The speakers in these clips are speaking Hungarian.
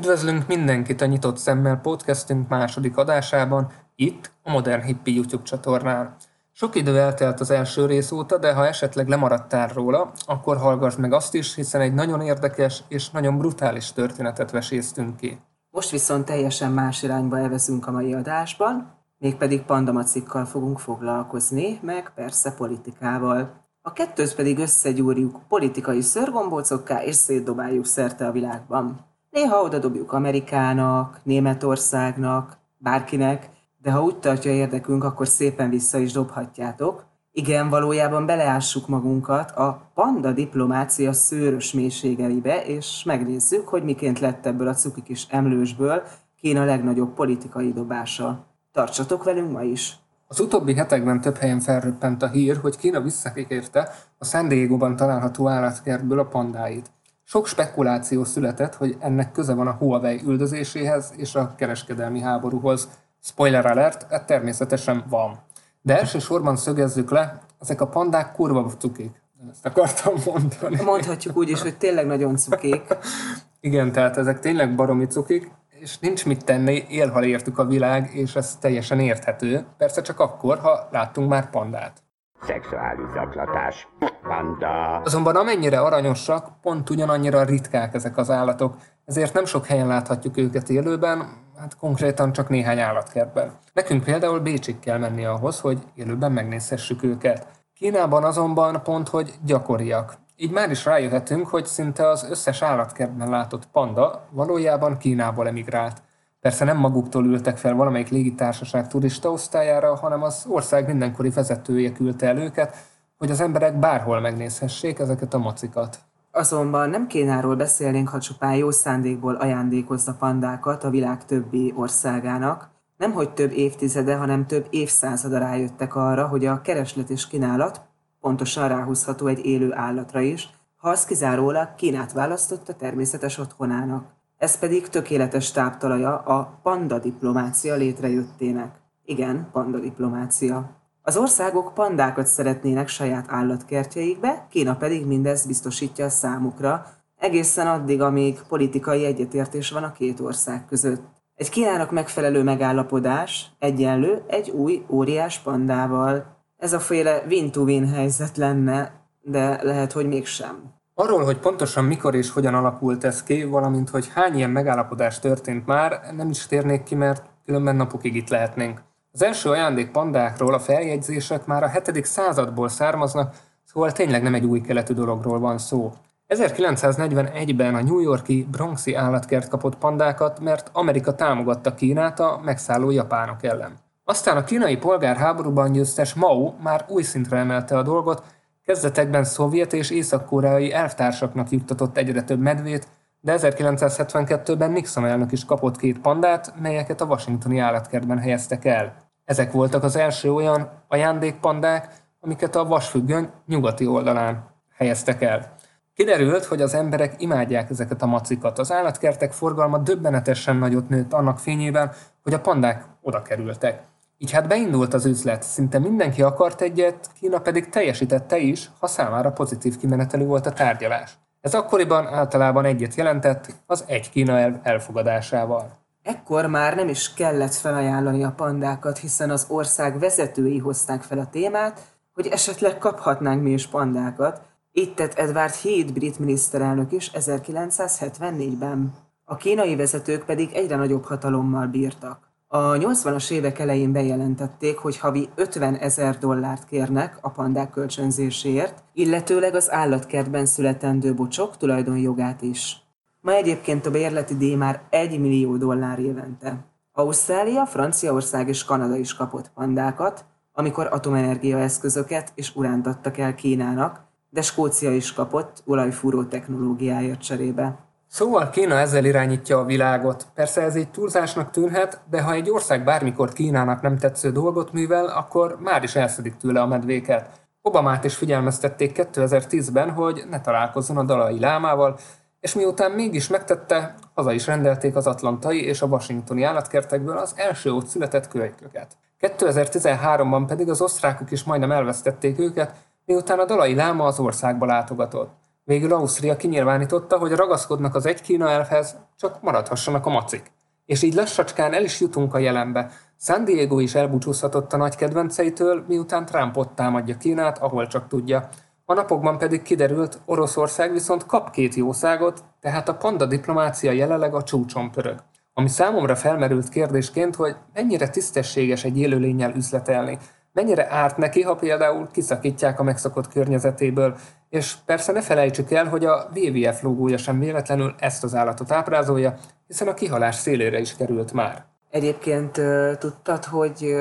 Üdvözlünk mindenkit a Nyitott Szemmel podcastünk második adásában, itt a Modern Hippi YouTube csatornán. Sok idő eltelt az első rész óta, de ha esetleg lemaradtál róla, akkor hallgass meg azt is, hiszen egy nagyon érdekes és nagyon brutális történetet veséztünk ki. Most viszont teljesen más irányba elvezünk a mai adásban, mégpedig pandamacikkal fogunk foglalkozni, meg persze politikával. A kettőt pedig összegyúrjuk politikai szörgombócokká és szétdobáljuk szerte a világban. Néha oda dobjuk Amerikának, Németországnak, bárkinek, de ha úgy tartja érdekünk, akkor szépen vissza is dobhatjátok. Igen, valójában beleássuk magunkat a panda diplomácia szőrös mélységeibe, és megnézzük, hogy miként lett ebből a cuki kis emlősből Kína legnagyobb politikai dobása. Tartsatok velünk ma is! Az utóbbi hetekben több helyen felröppent a hír, hogy Kína visszakikérte a San Diego-ban található állatkertből a pandáit. Sok spekuláció született, hogy ennek köze van a Huawei üldözéséhez és a kereskedelmi háborúhoz. Spoiler alert, ez természetesen van. De elsősorban szögezzük le, ezek a pandák kurva cukik. Ezt akartam mondani. Mondhatjuk úgy is, hogy tényleg nagyon cukik. Igen, tehát ezek tényleg baromi cukik, és nincs mit tenni, élhal értük a világ, és ez teljesen érthető. Persze csak akkor, ha láttunk már pandát. Szexuális zaklatás. Panda. Azonban amennyire aranyosak, pont ugyanannyira ritkák ezek az állatok, ezért nem sok helyen láthatjuk őket élőben, hát konkrétan csak néhány állatkertben. Nekünk például Bécsig kell menni ahhoz, hogy élőben megnézhessük őket. Kínában azonban pont, hogy gyakoriak. Így már is rájöhetünk, hogy szinte az összes állatkertben látott panda valójában Kínából emigrált. Persze nem maguktól ültek fel valamelyik légitársaság turista osztályára, hanem az ország mindenkori vezetője küldte el őket, hogy az emberek bárhol megnézhessék ezeket a macikat. Azonban nem Kínáról beszélnénk, ha csupán jó szándékból ajándékozza pandákat a világ többi országának. Nem hogy több évtizede, hanem több évszázada rájöttek arra, hogy a kereslet és kínálat pontosan ráhúzható egy élő állatra is, ha az kizárólag Kínát választotta természetes otthonának. Ez pedig tökéletes táptalaja a panda diplomácia létrejöttének. Igen, panda diplomácia. Az országok pandákat szeretnének saját állatkertjeikbe, Kína pedig mindezt biztosítja a számukra, egészen addig, amíg politikai egyetértés van a két ország között. Egy Kínának megfelelő megállapodás egyenlő egy új óriás pandával. Ez a féle win-to-win helyzet lenne, de lehet, hogy mégsem. Arról, hogy pontosan mikor és hogyan alakult ez ki, valamint hogy hány ilyen megállapodás történt már, nem is térnék ki, mert különben napokig itt lehetnénk. Az első ajándék pandákról a feljegyzések már a 7. századból származnak, szóval tényleg nem egy új keletű dologról van szó. 1941-ben a New Yorki Bronxi állatkert kapott pandákat, mert Amerika támogatta Kínát a megszálló japánok ellen. Aztán a kínai polgárháborúban győztes Mao már új szintre emelte a dolgot, kezdetekben szovjet és észak-koreai elvtársaknak juttatott egyre több medvét, de 1972-ben Nixon elnök is kapott két pandát, melyeket a washingtoni állatkertben helyeztek el. Ezek voltak az első olyan ajándékpandák, amiket a vasfüggöny nyugati oldalán helyeztek el. Kiderült, hogy az emberek imádják ezeket a macikat. Az állatkertek forgalma döbbenetesen nagyot nőtt annak fényében, hogy a pandák oda kerültek. Így hát beindult az üzlet, szinte mindenki akart egyet, Kína pedig teljesítette is, ha számára pozitív kimenetelő volt a tárgyalás. Ez akkoriban általában egyet jelentett az egy Kína elv elfogadásával. Ekkor már nem is kellett felajánlani a pandákat, hiszen az ország vezetői hozták fel a témát, hogy esetleg kaphatnánk mi is pandákat. Itt tett Edward Heath brit miniszterelnök is 1974-ben. A kínai vezetők pedig egyre nagyobb hatalommal bírtak. A 80-as évek elején bejelentették, hogy havi 50 ezer dollárt kérnek a pandák kölcsönzéséért, illetőleg az állatkertben születendő bocsok tulajdonjogát is. Ma egyébként a bérleti díj már 1 millió dollár évente. Ausztrália, Franciaország és Kanada is kapott pandákat, amikor atomenergia eszközöket és uránt adtak el Kínának, de Skócia is kapott olajfúró technológiáért cserébe. Szóval Kína ezzel irányítja a világot. Persze ez egy túlzásnak tűnhet, de ha egy ország bármikor Kínának nem tetsző dolgot művel, akkor már is elszedik tőle a medvéket. Obamát is figyelmeztették 2010-ben, hogy ne találkozzon a dalai lámával, és miután mégis megtette, haza is rendelték az atlantai és a washingtoni állatkertekből az első ott született kölyköket. 2013-ban pedig az osztrákok is majdnem elvesztették őket, miután a dalai láma az országba látogatott. Végül Ausztria kinyilvánította, hogy ragaszkodnak az egy Kína elvhez, csak maradhassanak a macik. És így lassacskán el is jutunk a jelenbe. San Diego is elbúcsúzhatott a nagy kedvenceitől, miután Trump ott támadja Kínát, ahol csak tudja. A napokban pedig kiderült, Oroszország viszont kap két jószágot, tehát a panda diplomácia jelenleg a csúcson pörög. Ami számomra felmerült kérdésként, hogy mennyire tisztességes egy élőlényel üzletelni, mennyire árt neki, ha például kiszakítják a megszokott környezetéből, és persze ne felejtsük el, hogy a WWF logója sem véletlenül ezt az állatot ábrázolja, hiszen a kihalás szélére is került már. Egyébként tudtad, hogy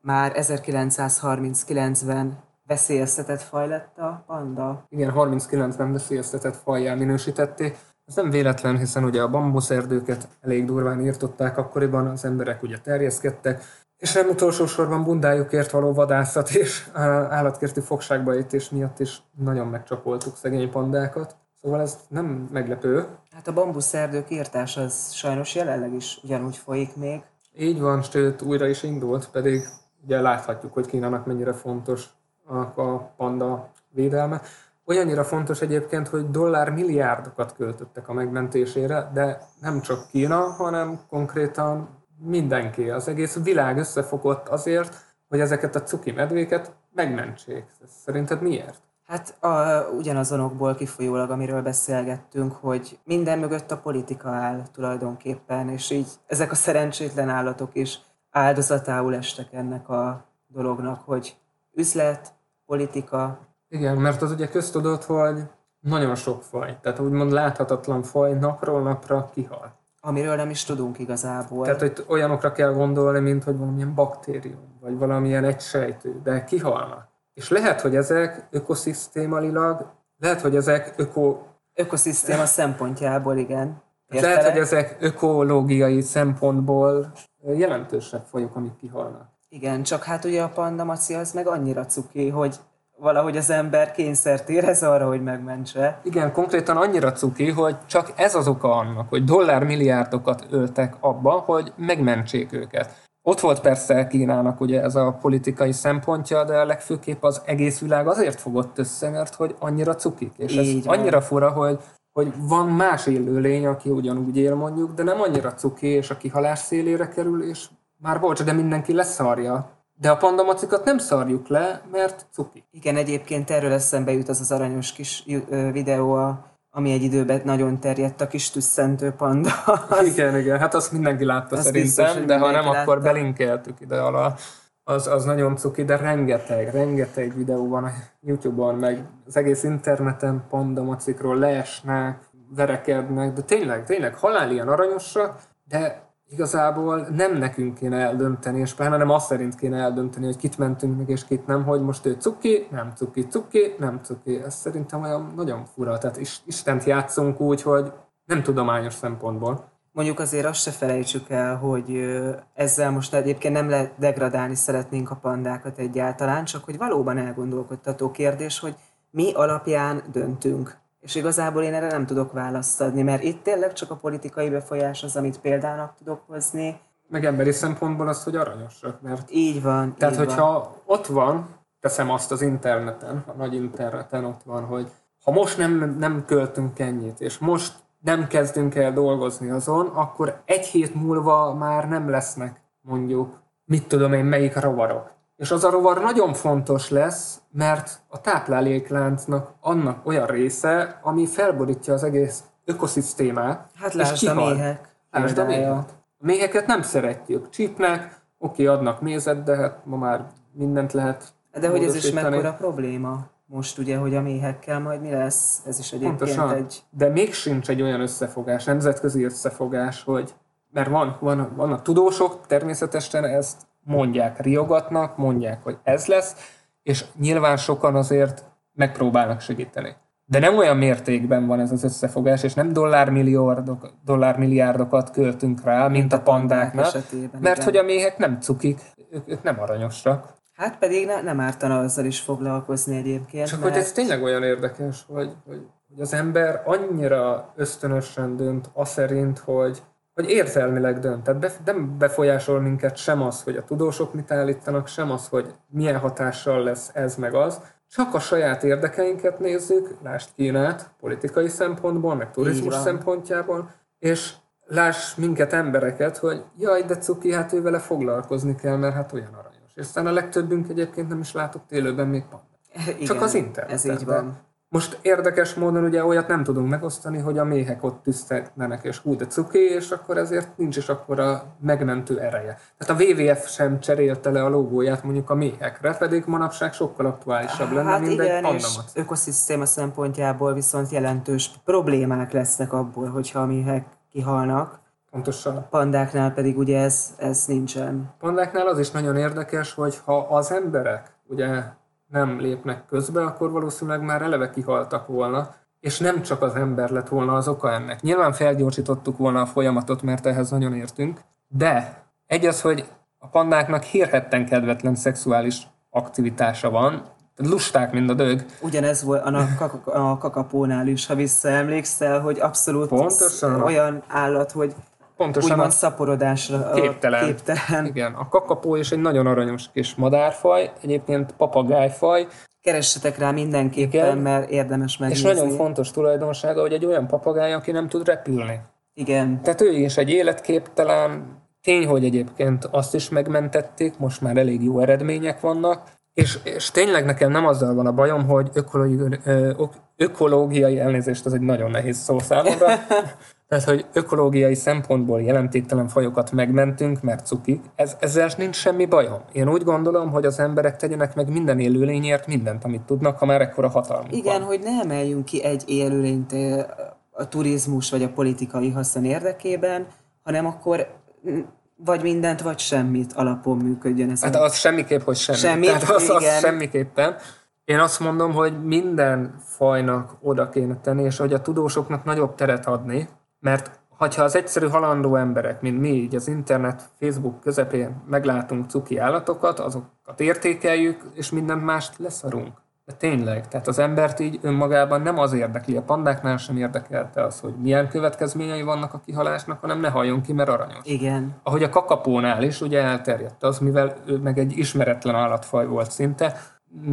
már 1939-ben veszélyeztetett faj lett a panda? Igen, 39-ben veszélyeztetett fajjá minősítették. Ez nem véletlen, hiszen ugye a bambuszerdőket elég durván írtották akkoriban, az emberek ugye terjeszkedtek, és nem utolsó sorban bundájukért való vadászat és állatkerti fogságba ejtés miatt is nagyon megcsapoltuk szegény pandákat. Szóval ez nem meglepő. Hát a bambuszerdők írtás az sajnos jelenleg is ugyanúgy folyik még. Így van, sőt újra is indult, pedig ugye láthatjuk, hogy Kínának mennyire fontos a panda védelme. Olyannyira fontos egyébként, hogy dollár milliárdokat költöttek a megmentésére, de nem csak Kína, hanem konkrétan mindenki, az egész világ összefogott azért, hogy ezeket a cuki medvéket megmentsék. Szerinted miért? Hát a, ugyanazonokból kifolyólag, amiről beszélgettünk, hogy minden mögött a politika áll tulajdonképpen, és így ezek a szerencsétlen állatok is áldozatául estek ennek a dolognak, hogy üzlet, politika. Igen, mert az ugye köztudott, hogy nagyon sok faj, tehát úgymond láthatatlan faj napról napra kihal. Amiről nem is tudunk igazából. Tehát, hogy olyanokra kell gondolni, mint hogy valamilyen baktérium, vagy valamilyen egysejtő, de kihalnak. És lehet, hogy ezek ökoszisztémalilag, lehet, hogy ezek öko... Ökoszisztéma szempontjából, igen. Értelek? Lehet, hogy ezek ökológiai szempontból jelentősebb fajok, amik kihalnak. Igen, csak hát ugye a pandamaci az meg annyira cuki, hogy valahogy az ember kényszert érez arra, hogy megmentse. Igen, konkrétan annyira cuki, hogy csak ez az oka annak, hogy dollármilliárdokat öltek abba, hogy megmentsék őket. Ott volt persze Kínának ugye ez a politikai szempontja, de a legfőképp az egész világ azért fogott össze, mert hogy annyira cukik. És Így ez van. annyira fura, hogy, hogy van más élőlény, aki ugyanúgy él mondjuk, de nem annyira cuki, és a kihalás szélére kerül, és már bocs, de mindenki leszarja. De a pandamacikat nem szarjuk le, mert cuki. Igen, egyébként erről eszembe jut az az aranyos kis videó, ami egy időben nagyon terjedt a kis tüsszentő panda. Az... Igen, igen, hát azt mindenki látta azt szerintem, biztos, de ha nem, látta. akkor belinkeltük ide alá. Az, az nagyon cuki, de rengeteg, rengeteg videó van a Youtube-on, meg az egész interneten pandamacikról leesnek, verekednek, de tényleg, tényleg halál ilyen aranyosak, de igazából nem nekünk kéne eldönteni, és pláne nem azt szerint kéne eldönteni, hogy kit mentünk meg és kit nem, hogy most ő cuki, nem cuki, cuki, nem cuki. Ez szerintem olyan nagyon fura. Tehát Istent játszunk úgy, hogy nem tudományos szempontból. Mondjuk azért azt se felejtsük el, hogy ezzel most egyébként nem lehet degradálni szeretnénk a pandákat egyáltalán, csak hogy valóban elgondolkodtató kérdés, hogy mi alapján döntünk. És igazából én erre nem tudok választ adni, mert itt tényleg csak a politikai befolyás az, amit példának tudok hozni. Meg emberi szempontból az, hogy aranyosak, mert... Így van. Tehát, így hogyha van. ott van, teszem azt az interneten, a nagy interneten ott van, hogy ha most nem, nem költünk ennyit, és most nem kezdünk el dolgozni azon, akkor egy hét múlva már nem lesznek mondjuk, mit tudom én, melyik rovarok. És az a rovar nagyon fontos lesz, mert a táplálékláncnak annak olyan része, ami felborítja az egész ökoszisztémát. Hát lásd a méhek. Lásd a méhek. A méheket nem szeretjük. Csípnek, oké, adnak mézet, de hát ma már mindent lehet De hogy ez is mekkora probléma? Most ugye, hogy a méhekkel majd mi lesz, ez is egyébként Pontosan. egy... De még sincs egy olyan összefogás, nemzetközi összefogás, hogy mert van, van, vannak tudósok, természetesen ezt mondják, riogatnak, mondják, hogy ez lesz, és nyilván sokan azért megpróbálnak segíteni. De nem olyan mértékben van ez az összefogás, és nem dollármilliárdok, dollármilliárdokat költünk rá, mint, mint a pandáknál, esetében, mert igen. hogy a méhek nem cukik, ők, ők nem aranyosak. Hát pedig ne, nem ártana azzal is foglalkozni egyébként. Csak mert... hogy ez tényleg olyan érdekes, hogy, hogy, hogy az ember annyira ösztönösen dönt a szerint, hogy, hogy érzelmileg dönt. Tehát bef- nem befolyásol minket sem az, hogy a tudósok mit állítanak, sem az, hogy milyen hatással lesz ez meg az. Csak a saját érdekeinket nézzük, lásd Kínát politikai szempontból, meg turizmus szempontjából, és láss minket embereket, hogy jaj, de cuki, hát ő vele foglalkozni kell, mert hát olyan aranyos. És aztán a legtöbbünk egyébként nem is látott élőben még pandát. Igen, Csak az interneten. Ez így van. Most érdekes módon ugye olyat nem tudunk megosztani, hogy a méhek ott tüsztegnenek, és hú, de cuki, és akkor ezért nincs is akkor a megmentő ereje. Tehát a WWF sem cserélte le a logóját mondjuk a méhekre, pedig manapság sokkal aktuálisabb lenne, Hát mint egy igen, és pandamat. ökoszisztéma szempontjából viszont jelentős problémák lesznek abból, hogyha a méhek kihalnak. Pontosan. Pandáknál pedig ugye ez, ez nincsen. Pandáknál az is nagyon érdekes, hogy ha az emberek ugye nem lépnek közbe, akkor valószínűleg már eleve kihaltak volna, és nem csak az ember lett volna az oka ennek. Nyilván felgyorsítottuk volna a folyamatot, mert ehhez nagyon értünk, de egy az, hogy a pandáknak hírhetten kedvetlen szexuális aktivitása van, lusták, mint a dög, Ugyanez volt a, kak- a kakapónál is, ha visszaemlékszel, hogy abszolút Pontosan. olyan állat, hogy pontosan úgymond a szaporodásra Képtelen. képtelen. Igen, a kakapó is egy nagyon aranyos kis madárfaj, egyébként papagájfaj, Keressetek rá mindenképpen, Igen. mert érdemes és megnézni. nagyon fontos tulajdonsága, hogy egy olyan papagáj, aki nem tud repülni. Igen, Tehát ő is egy életképtelen, tény, hogy egyébként azt is megmentették, most már elég jó eredmények vannak, és, és tényleg nekem nem azzal van a bajom, hogy ökológiai, ökológiai elnézést, ez egy nagyon nehéz szó számomra, tehát, hogy ökológiai szempontból jelentéktelen fajokat megmentünk, mert cukik, ez, ezzel nincs semmi bajom. Én úgy gondolom, hogy az emberek tegyenek meg minden élőlényért mindent, amit tudnak, ha már ekkora hatalmuk igen, van. hogy ne emeljünk ki egy élőlényt a turizmus vagy a politikai haszon érdekében, hanem akkor vagy mindent, vagy semmit alapon működjön ez. Hát az semmiképp, hogy semmi. Semmi, Tehát az, az igen. semmiképpen. Én azt mondom, hogy minden fajnak oda kéne tenni, és hogy a tudósoknak nagyobb teret adni, mert ha az egyszerű halandó emberek, mint mi így az internet, Facebook közepén meglátunk cuki állatokat, azokat értékeljük, és mindent mást leszarunk. De tényleg, tehát az embert így önmagában nem az érdekli, a pandáknál sem érdekelte az, hogy milyen következményei vannak a kihalásnak, hanem ne halljon ki, mert aranyos. Igen, ahogy a kakapónál is, ugye elterjedt az, mivel ő meg egy ismeretlen állatfaj volt szinte,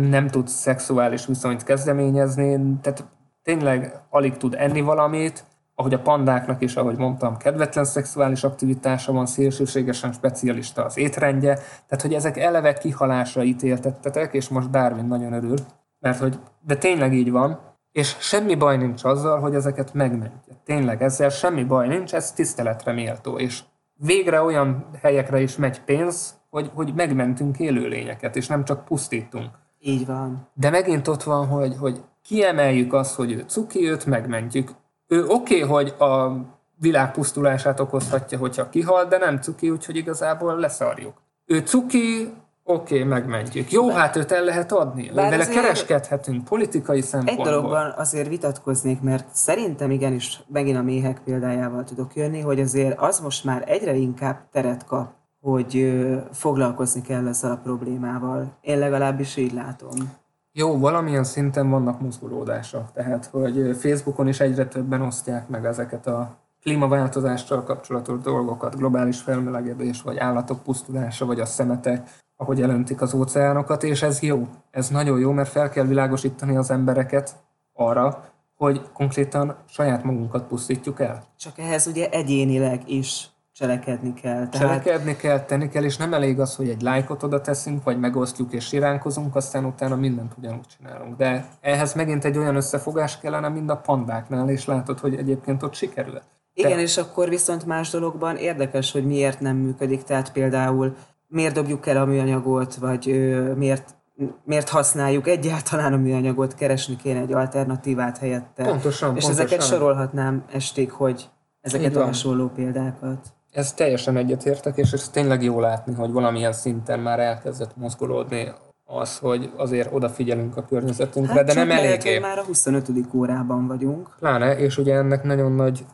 nem tud szexuális viszonyt kezdeményezni, tehát tényleg alig tud enni valamit, ahogy a pandáknak is, ahogy mondtam, kedvetlen szexuális aktivitása van, szélsőségesen specialista az étrendje, tehát hogy ezek eleve kihalásra ítéltettetek, és most Darwin nagyon örül, mert hogy, de tényleg így van, és semmi baj nincs azzal, hogy ezeket megmentje. Tényleg ezzel semmi baj nincs, ez tiszteletre méltó, és végre olyan helyekre is megy pénz, hogy, hogy megmentünk élőlényeket, és nem csak pusztítunk. így van. De megint ott van, hogy, hogy kiemeljük azt, hogy ő cuki, őt megmentjük. Ő oké, okay, hogy a világ pusztulását okozhatja, hogyha kihal, de nem cuki, úgyhogy igazából leszarjuk. Ő cuki, oké, okay, megmentjük. Jó, hát őt el lehet adni. Bár Vele kereskedhetünk politikai Egy szempontból. dologban azért vitatkoznék, mert szerintem igenis megint a méhek példájával tudok jönni, hogy azért az most már egyre inkább teret kap, hogy foglalkozni kell ezzel a problémával. Én legalábbis így látom. Jó, valamilyen szinten vannak mozgolódások, tehát hogy Facebookon is egyre többen osztják meg ezeket a klímaváltozással kapcsolatos dolgokat, globális felmelegedés, vagy állatok pusztulása, vagy a szemetek, ahogy elöntik az óceánokat, és ez jó. Ez nagyon jó, mert fel kell világosítani az embereket arra, hogy konkrétan saját magunkat pusztítjuk el. Csak ehhez ugye egyénileg is cselekedni kell. Tehát Cselekedni kell, tenni kell, és nem elég az, hogy egy lájkot oda teszünk, vagy megosztjuk és siránkozunk, aztán utána mindent ugyanúgy csinálunk. De ehhez megint egy olyan összefogás kellene, mint a pandáknál, és látod, hogy egyébként ott sikerült. Igen, és akkor viszont más dologban érdekes, hogy miért nem működik. Tehát például miért dobjuk el a műanyagot, vagy ö, miért, miért használjuk egyáltalán a műanyagot, keresni kéne egy alternatívát helyette. Pontosan, És pontosan. ezeket sorolhatnám estig, hogy ezeket a hasonló példákat. Ez teljesen egyetértek, és ez tényleg jó látni, hogy valamilyen szinten már elkezdett mozgolódni az, hogy azért odafigyelünk a környezetünkre, Hát de nem lehet, eléggé. hogy már a 25. órában vagyunk. Pláne, és ugye ennek nagyon nagy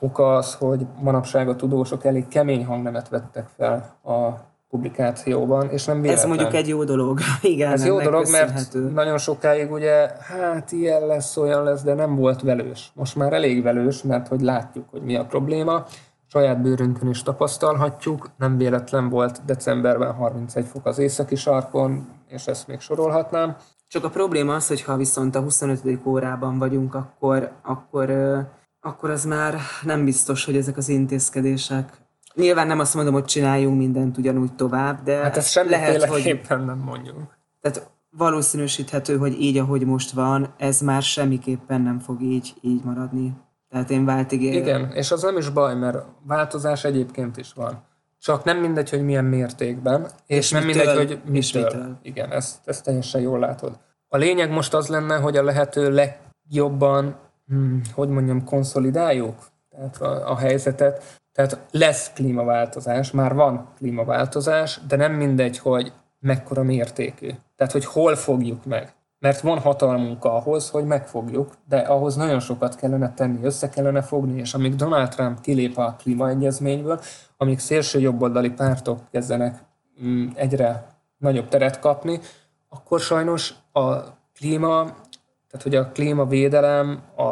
oka az, hogy manapság a tudósok elég kemény hangnemet vettek fel a publikációban, és nem véletlen. Ez mondjuk egy jó dolog. Igen, Ez jó dolog, mert nagyon sokáig ugye, hát ilyen lesz, olyan lesz, de nem volt velős. Most már elég velős, mert hogy látjuk, hogy mi a probléma. Saját bőrünkön is tapasztalhatjuk. Nem véletlen volt decemberben 31 fok az északi sarkon, és ezt még sorolhatnám. Csak a probléma az, hogy ha viszont a 25. órában vagyunk, akkor, akkor, akkor az már nem biztos, hogy ezek az intézkedések. Nyilván nem azt mondom, hogy csináljunk mindent ugyanúgy tovább, de Hát ezt lehet, hogy nem mondjuk. tehát valószínűsíthető, hogy így, ahogy most van, ez már semmiképpen nem fog így, így maradni. Tehát én váltig él... Igen, és az nem is baj, mert változás egyébként is van. Csak nem mindegy, hogy milyen mértékben, és, És nem mitől, mindegy, hogy mitől. és mitől. Igen, ezt, ezt teljesen jól látod. A lényeg most az lenne, hogy a lehető legjobban, hm, hogy mondjam, konszolidáljuk tehát a, a helyzetet. Tehát lesz klímaváltozás, már van klímaváltozás, de nem mindegy, hogy mekkora mértékű. Tehát, hogy hol fogjuk meg. Mert van hatalmunk ahhoz, hogy megfogjuk, de ahhoz nagyon sokat kellene tenni, össze kellene fogni, és amíg Donald Trump kilép a klímaegyezményből, amíg szélső jobboldali pártok kezdenek mm, egyre nagyobb teret kapni, akkor sajnos a klíma, tehát hogy a klímavédelem, a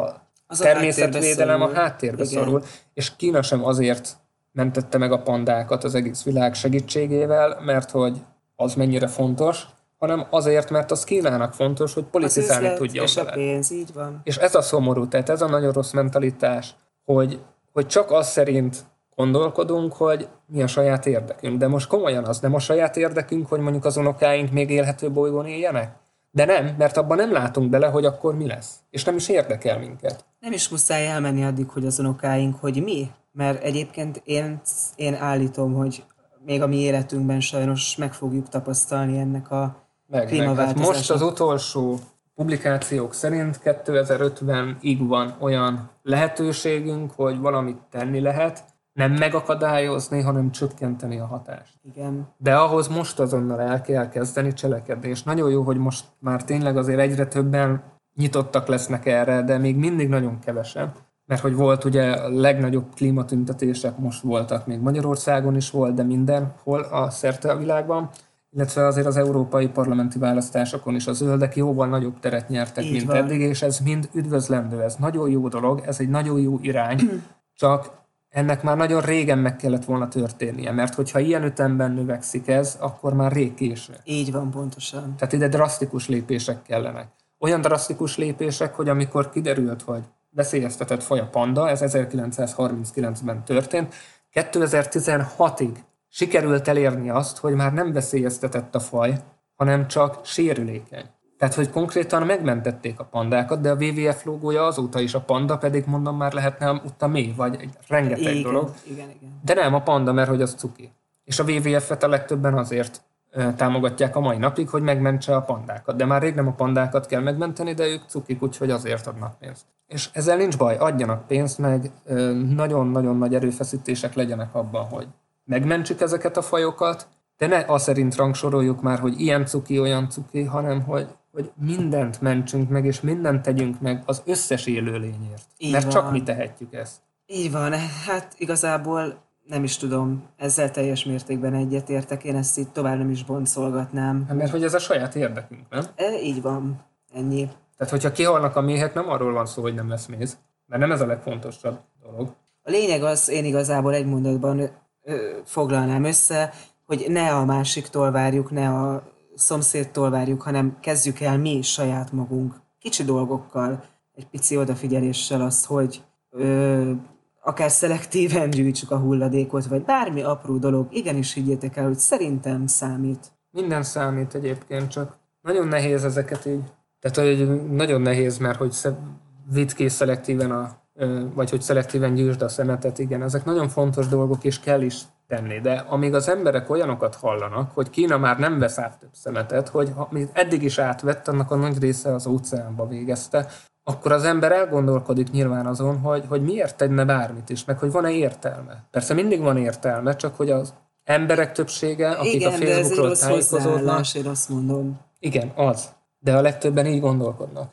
Az a természetvédelem a háttérbe háttérbe szorul. szorul, és Kína sem azért mentette meg a pandákat az egész világ segítségével, mert hogy az mennyire fontos, hanem azért, mert az Kínának fontos, hogy Az politizálni üzlet tudjon és a vele. pénz, így van. És ez a szomorú, tehát ez a nagyon rossz mentalitás, hogy, hogy csak az szerint gondolkodunk, hogy mi a saját érdekünk. De most komolyan az, nem a saját érdekünk, hogy mondjuk az unokáink még élhető bolygón éljenek? De nem, mert abban nem látunk bele, hogy akkor mi lesz. És nem is érdekel minket. Nem is muszáj elmenni addig, hogy az unokáink, hogy mi. Mert egyébként én, én állítom, hogy még a mi életünkben sajnos meg fogjuk tapasztalni ennek a Meg, meg. Hát klímaváltozásnak. most az utolsó publikációk szerint 2050-ig van olyan lehetőségünk, hogy valamit tenni lehet, nem megakadályozni, hanem csökkenteni a hatást. Igen. De ahhoz most azonnal el kell kezdeni cselekedni, és nagyon jó, hogy most már tényleg azért egyre többen nyitottak lesznek erre, de még mindig nagyon kevesen. Mert hogy volt ugye a legnagyobb klímatüntetések, most voltak, még Magyarországon is volt, de mindenhol a szerte a világban, illetve azért az európai parlamenti választásokon is a zöldek jóval nagyobb teret nyertek, Így mint van. eddig, és ez mind üdvözlendő, ez nagyon jó dolog, ez egy nagyon jó irány, csak ennek már nagyon régen meg kellett volna történnie, mert hogyha ilyen ütemben növekszik ez, akkor már rég késő. Így van pontosan. Tehát ide drasztikus lépések kellenek. Olyan drasztikus lépések, hogy amikor kiderült, hogy veszélyeztetett faj a panda, ez 1939-ben történt, 2016-ig sikerült elérni azt, hogy már nem veszélyeztetett a faj, hanem csak sérülékeny. Tehát, hogy konkrétan megmentették a pandákat, de a WWF logója azóta is a panda, pedig mondom már lehetne ott a mély, vagy egy rengeteg Igen, dolog. igen, igen. De nem a panda, mert hogy az cuki. És a WWF-et a legtöbben azért támogatják a mai napig, hogy megmentse a pandákat. De már rég nem a pandákat kell megmenteni, de ők cukik, úgyhogy azért adnak pénzt. És ezzel nincs baj, adjanak pénzt, meg nagyon-nagyon nagy erőfeszítések legyenek abban, hogy megmentsük ezeket a fajokat, de ne azt szerint rangsoroljuk már, hogy ilyen cuki, olyan cuki, hanem hogy, hogy mindent mentsünk meg, és mindent tegyünk meg az összes élőlényért. Így Mert csak van. mi tehetjük ezt. Így van, hát igazából nem is tudom, ezzel teljes mértékben egyetértek, én ezt itt tovább nem is boncolgatnám. Hát, Mert hogy ez a saját érdekünk, nem? E, így van, ennyi. Tehát, hogyha kihalnak a méhek, nem arról van szó, hogy nem lesz méz. Mert nem ez a legfontosabb dolog. A lényeg az, én igazából egy mondatban ö, ö, foglalnám össze, hogy ne a másiktól várjuk, ne a szomszédtól várjuk, hanem kezdjük el mi saját magunk, kicsi dolgokkal, egy pici odafigyeléssel azt, hogy ö, akár szelektíven gyűjtsük a hulladékot, vagy bármi apró dolog, igenis higgyétek el, hogy szerintem számít. Minden számít egyébként, csak nagyon nehéz ezeket így. Tehát, hogy nagyon nehéz, mert hogy vidd ki szelektíven a, vagy hogy szelektíven gyűjtsd a szemetet, igen, ezek nagyon fontos dolgok, és kell is tenni. De amíg az emberek olyanokat hallanak, hogy Kína már nem vesz át több szemetet, hogy amit eddig is átvett, annak a nagy része az óceánba végezte, akkor az ember elgondolkodik nyilván azon, hogy, hogy miért tenne bármit is, meg hogy van-e értelme. Persze mindig van értelme, csak hogy az emberek többsége, akik Igen, a Facebookról tájékozódnak. én azt mondom. Igen, az. De a legtöbben így gondolkodnak.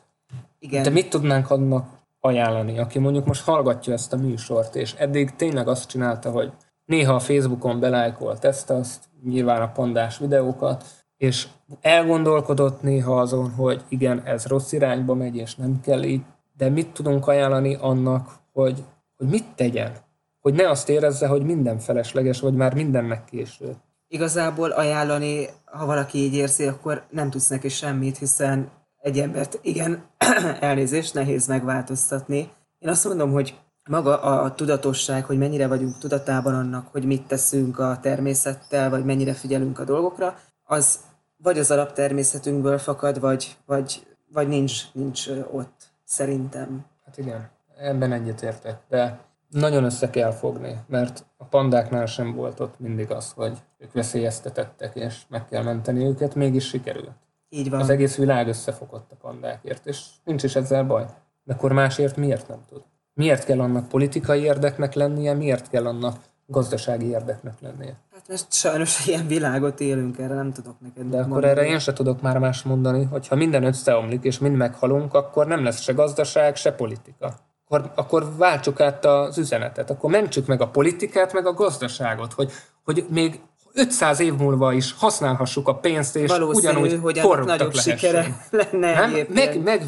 Igen. De mit tudnánk annak ajánlani, aki mondjuk most hallgatja ezt a műsort, és eddig tényleg azt csinálta, hogy néha a Facebookon belájkolt ezt, azt, nyilván a pandás videókat, és elgondolkodott néha azon, hogy igen, ez rossz irányba megy, és nem kell így, de mit tudunk ajánlani annak, hogy, hogy mit tegyen? Hogy ne azt érezze, hogy minden felesleges, vagy már mindennek késő. Igazából ajánlani, ha valaki így érzi, akkor nem tudsz neki semmit, hiszen egy embert, igen, elnézést, nehéz megváltoztatni. Én azt mondom, hogy maga a tudatosság, hogy mennyire vagyunk tudatában annak, hogy mit teszünk a természettel, vagy mennyire figyelünk a dolgokra, az vagy az alaptermészetünkből fakad, vagy, vagy, vagy nincs, nincs ott, szerintem. Hát igen, ebben egyetértek, de nagyon össze kell fogni, mert a pandáknál sem volt ott mindig az, hogy ők veszélyeztetettek, és meg kell menteni őket, mégis sikerült. Így van. Az egész világ összefogott a pandákért, és nincs is ezzel baj. De akkor másért miért nem tud? Miért kell annak politikai érdeknek lennie, miért kell annak gazdasági érdeknek lennie? Hát most sajnos ilyen világot élünk, erre nem tudok neked De akkor mondani. erre én se tudok már más mondani, hogy ha minden összeomlik és mind meghalunk, akkor nem lesz se gazdaság, se politika. Akkor, akkor váltsuk át az üzenetet, akkor mentsük meg a politikát, meg a gazdaságot, hogy, hogy még 500 év múlva is használhassuk a pénzt, és Valószínű, ugyanúgy hogy korruptak sikere lenne Nem, egyébként. meg, meg,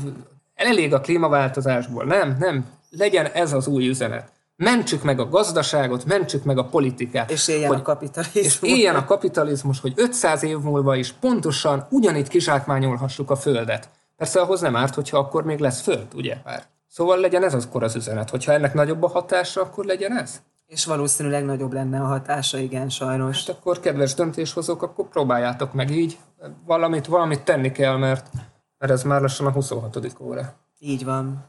elég a klímaváltozásból. Nem, nem. Legyen ez az új üzenet. Mentsük meg a gazdaságot, mentsük meg a politikát. És éljen hogy, a kapitalizmus. És éljen a kapitalizmus, hogy 500 év múlva is pontosan ugyanígy kizsákmányolhassuk a földet. Persze ahhoz nem árt, hogyha akkor még lesz föld, ugye. Szóval legyen ez akkor az üzenet. Hogyha ennek nagyobb a hatása, akkor legyen ez. És valószínűleg nagyobb lenne a hatása, igen, sajnos. Hát akkor kedves döntéshozók, akkor próbáljátok meg így. Valamit, valamit tenni kell, mert, mert ez már lassan a 26. óra. Így van.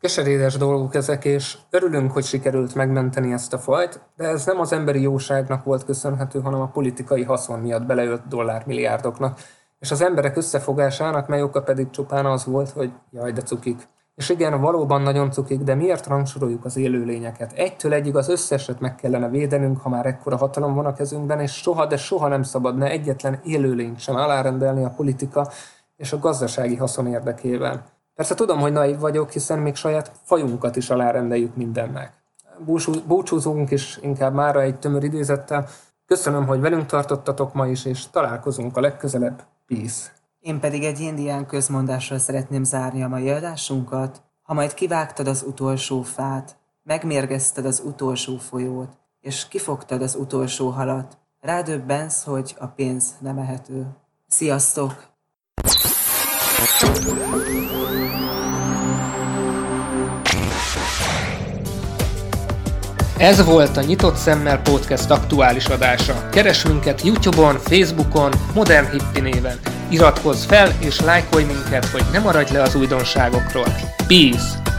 Keserédes dolgok ezek, és örülünk, hogy sikerült megmenteni ezt a fajt, de ez nem az emberi jóságnak volt köszönhető, hanem a politikai haszon miatt beleölt dollármilliárdoknak, és az emberek összefogásának, mely oka pedig csupán az volt, hogy jaj, de cukik. És igen, valóban nagyon cukik, de miért rangsoroljuk az élőlényeket? Egytől egyig az összeset meg kellene védenünk, ha már ekkora hatalom van a kezünkben, és soha, de soha nem szabadna egyetlen élőlényt sem alárendelni a politika és a gazdasági haszon érdekében. Persze tudom, hogy naiv vagyok, hiszen még saját fajunkat is alárendeljük mindennek. Búcsú- Búcsúzunk is inkább mára egy tömör idézettel. Köszönöm, hogy velünk tartottatok ma is, és találkozunk a legközelebb. Peace! Én pedig egy indián közmondással szeretném zárni a mai adásunkat. Ha majd kivágtad az utolsó fát, megmérgezted az utolsó folyót, és kifogtad az utolsó halat, rádöbbensz, hogy a pénz nem ehető. Sziasztok! Ez volt a Nyitott Szemmel Podcast aktuális adása. Keres minket Youtube-on, Facebookon, Modern Hippie néven. Iratkozz fel és lájkolj minket, hogy ne maradj le az újdonságokról. Peace!